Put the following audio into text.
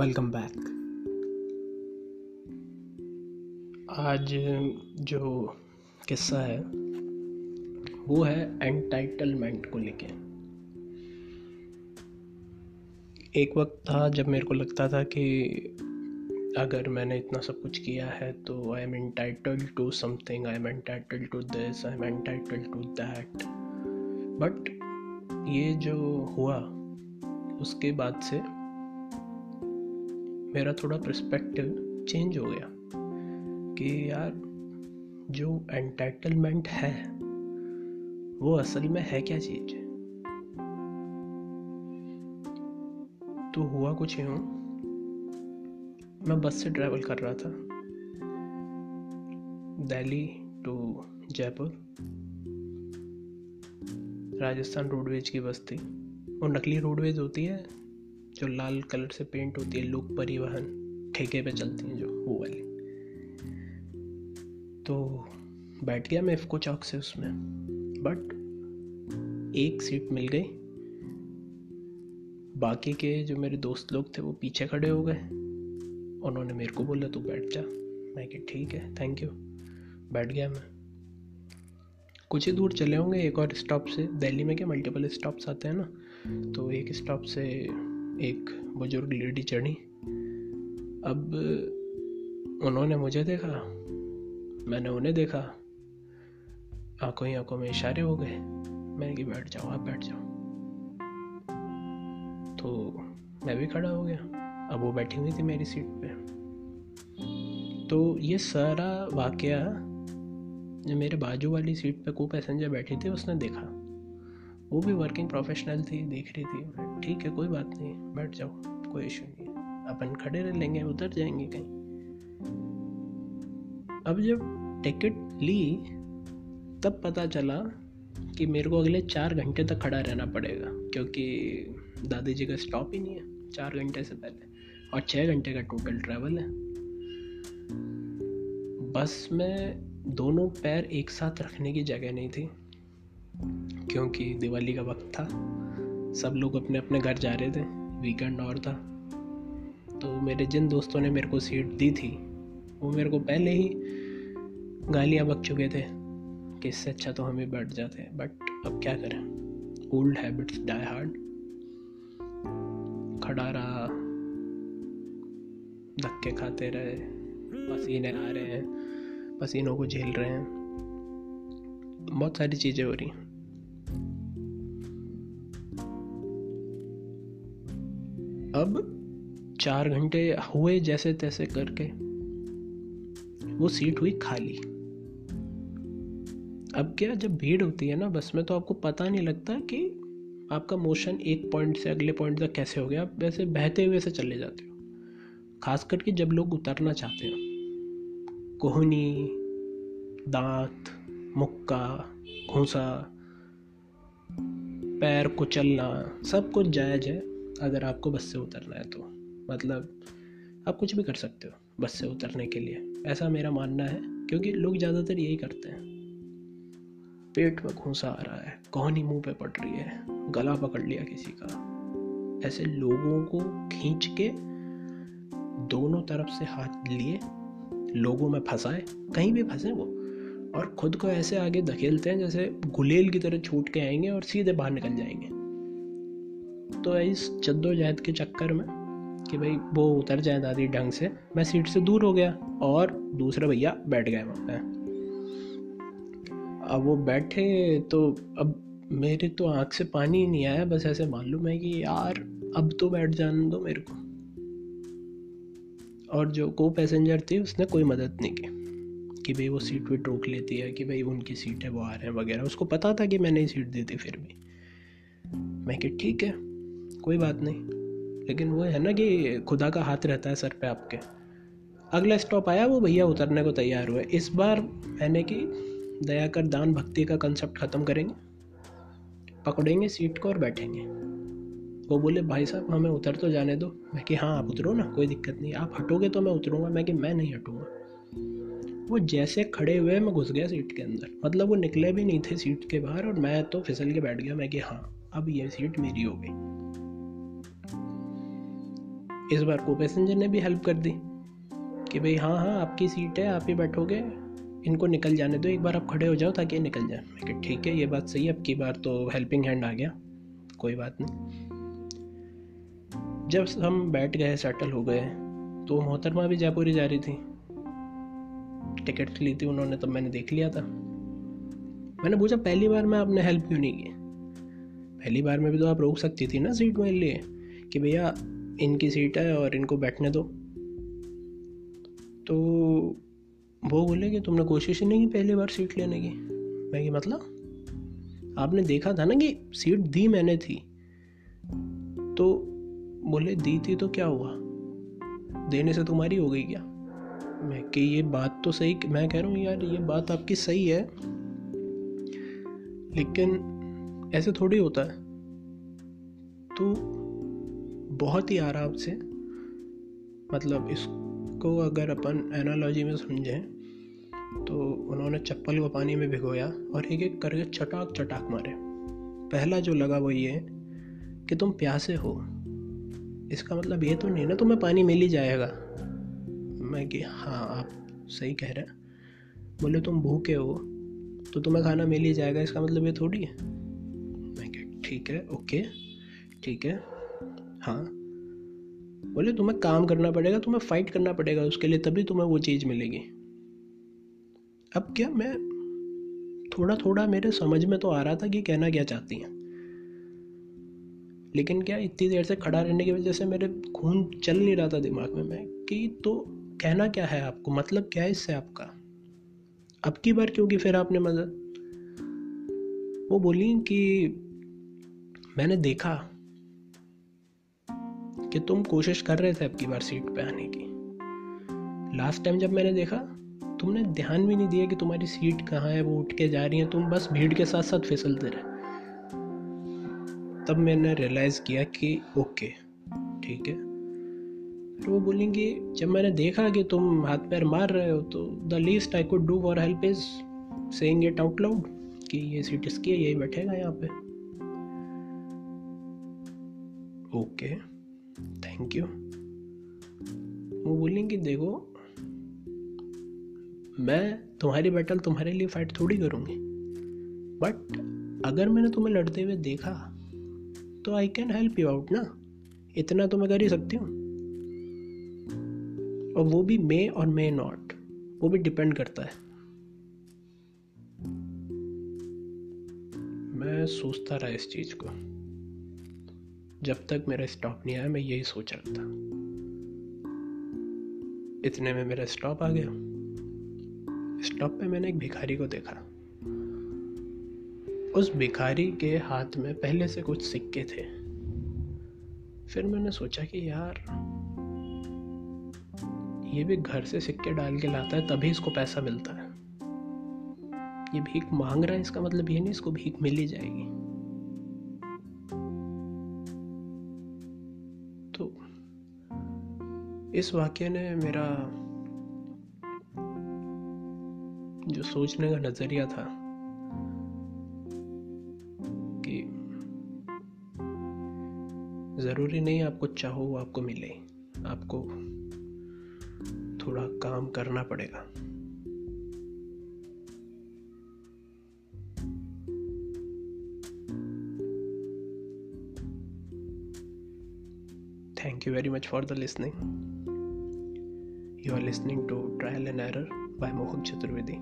Welcome back. आज जो किस्सा है, वो है एंटाइटलमेंट को लेके। एक वक्त था जब मेरे को लगता था कि अगर मैंने इतना सब कुछ किया है तो I am entitled to something I am entitled to this I am entitled to that but ये जो हुआ, उसके बाद से मेरा थोड़ा पर्सपेक्टिव चेंज हो गया कि यार, जो एंटाइटलमेंट है, वो असल में है क्या चीज़? तो हुआ कुछ यूँ, मैं बस से ट्रैवल कर रहा था, दिल्ली टू जयपुर। राजस्थान रोडवेज़ की बस थी। और नकली रोडवेज़ होती है जो लाल कलर से पेंट होती है, लोक परिवहन ठेके पे चलती हैं जो, वो वाली। तो बैठ गया मैं इफ्को चौक से उसमें बट एक सीट मिल गई। बाकी के जो मेरे दोस्त लोग थे, वो पीछे खड़े हो गए। उन्होंने मेरे को बोला, तू बैठ जा। मैं कि, ठीक है थैंक यू बैठ गया मैं। कुछ ही दूर चले होंगे, एक और स्टॉप से। दिल्ली में क्या मल्टीपल स्टॉप्स आते हैं ना? तो एक स्टॉप से एक बुज़ुर्ग लेडी चढ़ी। अब उन्होंने मुझे देखा। मैंने उन्हें देखा। आँखों ही आँखों में इशारे हो गए। मैंने कि बैठ जाओ, आप बैठ जाओ। तो मैं भी खड़ा हो गया। अब वो बैठी हुई थी मेरी सीट पे। तो ये सारा वाकया, जो मेरे बाजू वाली सीट पे को पैसेंजर बैठी थी, उसने देखा। वो भी वर्किंग प्रोफेशनल थी, देख रही थी। ठीक है, कोई बात नहीं, बैठ जाओ, कोई इशू नहीं अपन खड़े रह लेंगे, उतर जाएँगे कहीं। अब जब टिकट ली, तब पता चला कि मेरे को अगले चार घंटे तक खड़ा रहना पड़ेगा, क्योंकि दादी जी का स्टॉप ही नहीं है, चार घंटे से पहले। और छः घंटे का टोटल ट्रैवल है। बस में दोनों पैर एक साथ रखने की जगह नहीं थी। क्योंकि दिवाली का वक्त था, सब लोग अपने अपने घर जा रहे थे वीकेंड और था। तो मेरे जिन दोस्तों ने मेरे को सीट दी थी, वो मेरे को पहले ही गालियाँ बक चुके थे कि इससे अच्छा तो हम ही बैठ जाते हैं बट अब क्या करें? ओल्ड हैबिट्स डाई हार्ड खड़ा रहा धक्के खाते रहे, पसीने आ रहे हैं, पसीनों को झेल रहे हैं। बहुत सारी चीज़ें हो रही अब चार घंटे हुए जैसे तैसे करके वो सीट हुई खाली। अब क्या जब भीड़ होती है ना, बस में तो आपको पता नहीं लगता कि आपका मोशन एक पॉइंट से अगले पॉइंट तक कैसे हो गया। आप वैसे बहते हुए से चले जाते हो। खास करके जब लोग उतरना चाहते हो। कोहनी, दांत, मुक्का, घूसा, पैर कुचलना सब कुछ जायज़ है। अगर आपको बस से उतरना है तो। मतलब आप कुछ भी कर सकते हो बस से उतरने के लिए। ऐसा मेरा मानना है, क्योंकि लोग ज़्यादातर यही करते हैं। पेट में घूसा आ रहा है, कोहनी मुँह पे पड़ रही है, गला पकड़ लिया किसी का। ऐसे लोगों को खींच के दोनों तरफ़ से हाथ लिए, लोगों में फंसाए, कहीं भी फंसे वो। और खुद को ऐसे आगे धकेलते हैं जैसे गुलेल की तरह छूट के आएँगे और सीधे बाहर निकल जाएँगे। तो है इस जद्दोजहद के चक्कर में कि भाई वो उतर जाए दादी ढंग से। मैं सीट से दूर हो गया और दूसरे भैया बैठ गए वहाँ पे। अब वो बैठे तो अब मेरे तो आँख से पानी ही नहीं आया, बस ऐसे मालूम है कि यार अब तो बैठ जाने दो मेरे को। और जो को पैसेंजर थी, उसने कोई मदद नहीं की कि भाई वो सीट पे टोक लेती है, कि भाई उनकी सीट है वो आ रहे हैं वगैरह। उसको पता था कि मैंने ही सीट दी थी फिर भी। मैं कि, ठीक है कोई बात नहीं। लेकिन वो है ना कि खुदा का हाथ रहता है सर पे आपके। अगला स्टॉप आया, वो भैया उतरने को तैयार हुए। इस बार मैंने कि दया कर, दान भक्ति का कंसेप्ट ख़त्म करेंगे, पकड़ेंगे सीट को और बैठेंगे। वो बोले, भाई साहब, हमें उतर तो जाने दो। मैं कि हाँ आप उतरो ना, कोई दिक्कत नहीं। आप हटोगे तो मैं उतरूँगा। मैं कि, मैं नहीं हटूँगा। वो जैसे खड़े हुए, मैं घुस गया सीट के अंदर। मतलब वो निकले भी नहीं थे सीट के बाहर और मैं तो फिसल के बैठ गया। मैं कि हाँ अब ये सीट मेरी हो गई। इस बार को पैसेंजर ने भी हेल्प कर दी कि भाई हाँ हाँ आपकी सीट है, आप ही बैठोगे। इनको निकल जाने दो, एक बार आप खड़े हो जाओ ताकि ये निकल जाए। मैं ठीक है, ये बात सही है, अब की बार तो हेल्पिंग हैंड आ गया, कोई बात नहीं। जब हम बैठ गए सेटल हो गए तो मोहतरमा भी जयपुर ही जा रही थी। टिकट ली थी उन्होंने, तब मैंने देख लिया था। मैंने पूछा, पहली बार में आपने हेल्प क्यों नहीं की? पहली बार में भी तो आप रोक सकती थी ना सीट मेरे लिए, कि भैया इनकी सीट है और इनको बैठने दो। तो वो बोले कि तुमने कोशिश ही नहीं की पहली बार सीट लेने की? मैं कि मतलब? आपने देखा था ना कि सीट दी मैंने थी। तो बोले, दी थी तो क्या हुआ? देने से तुम्हारी हो गई क्या? मैं कि, ये बात तो सही मैं कह रहा हूँ, यार, ये बात आपकी सही है। लेकिन ऐसे थोड़ी होता है। तो बहुत ही आराम से मतलब इसको अगर अपन एनालॉजी में समझें तो उन्होंने चप्पल को पानी में भिगोया और एक एक करके चटाक चटाक मारे। पहला जो लगा वो ये कि तुम प्यासे हो। इसका मतलब ये तो नहीं ना तुम्हें पानी मिल ही जाएगा। मैं कि हाँ आप सही कह रहे हैं। बोले, तुम भूखे हो तो तुम्हें खाना मिल ही जाएगा। इसका मतलब ये थोड़ी है? मैं कि, ठीक है, ओके, ठीक है। हाँ। बोले, तुम्हें काम करना पड़ेगा, तुम्हें फाइट करना पड़ेगा उसके लिए, तभी तुम्हें वो चीज़ मिलेगी। अब क्या मैं थोड़ा थोड़ा मेरे समझ में तो आ रहा था कि कहना क्या चाहती हैं। लेकिन क्या इतनी देर से खड़ा रहने की वजह से मेरे खून चल नहीं रहा था दिमाग में मैं कि तो कहना क्या है आपको? मतलब क्या है इससे आपका? अब की बार क्योंकि फिर आपने मदद? वो बोली कि मैंने देखा कि तुम कोशिश कर रहे थे अब की बार सीट पे आने की। लास्ट टाइम जब मैंने देखा, तुमने ध्यान भी नहीं दिया कि तुम्हारी सीट कहाँ है, वो उठ के जा रही है, तुम बस भीड़ के साथ साथ फिसलते रहे। तब मैंने रियलाइज़ किया कि ओके ठीक है। फिर वो बोलेंगे, जब मैंने देखा कि तुम हाथ पैर मार रहे हो तो the least I could do for help is saying it out loud कि ये सीट इसकी है, यही बैठेगा यहाँ पे। ओके थैंक यू वो बोलेंगे, देखो, मैं तुम्हारी बैटल तुम्हारे लिए फाइट थोड़ी करूँगी बट अगर मैंने तुम्हें लड़ते हुए देखा तो I can help you out ना। इतना तो मैं कर ही सकती हूँ। और वो भी मे और मे नॉट वो भी डिपेंड करता है। मैं सोचता रहा इस चीज़ को। जब तक मेरा स्टॉप नहीं आया, मैं यही सोच रहा था। इतने में मेरा स्टॉप आ गया। स्टॉप पे मैंने एक भिखारी को देखा। उस भिखारी के हाथ में पहले से कुछ सिक्के थे। फिर मैंने सोचा कि यार, ये भी घर से सिक्के डाल के लाता है, तभी इसको पैसा मिलता है। ये भीख मांग रहा है, इसका मतलब ये नहीं, इसको भीख मिल ही जाएगी। तो इस वाक्य ने मेरा जो सोचने का नज़रिया था कि ज़रूरी नहीं आपको चाहो वो आपको मिले, आपको थोड़ा काम करना पड़ेगा। You very much for the listening. You are listening to trial and error by mohak chaturvedi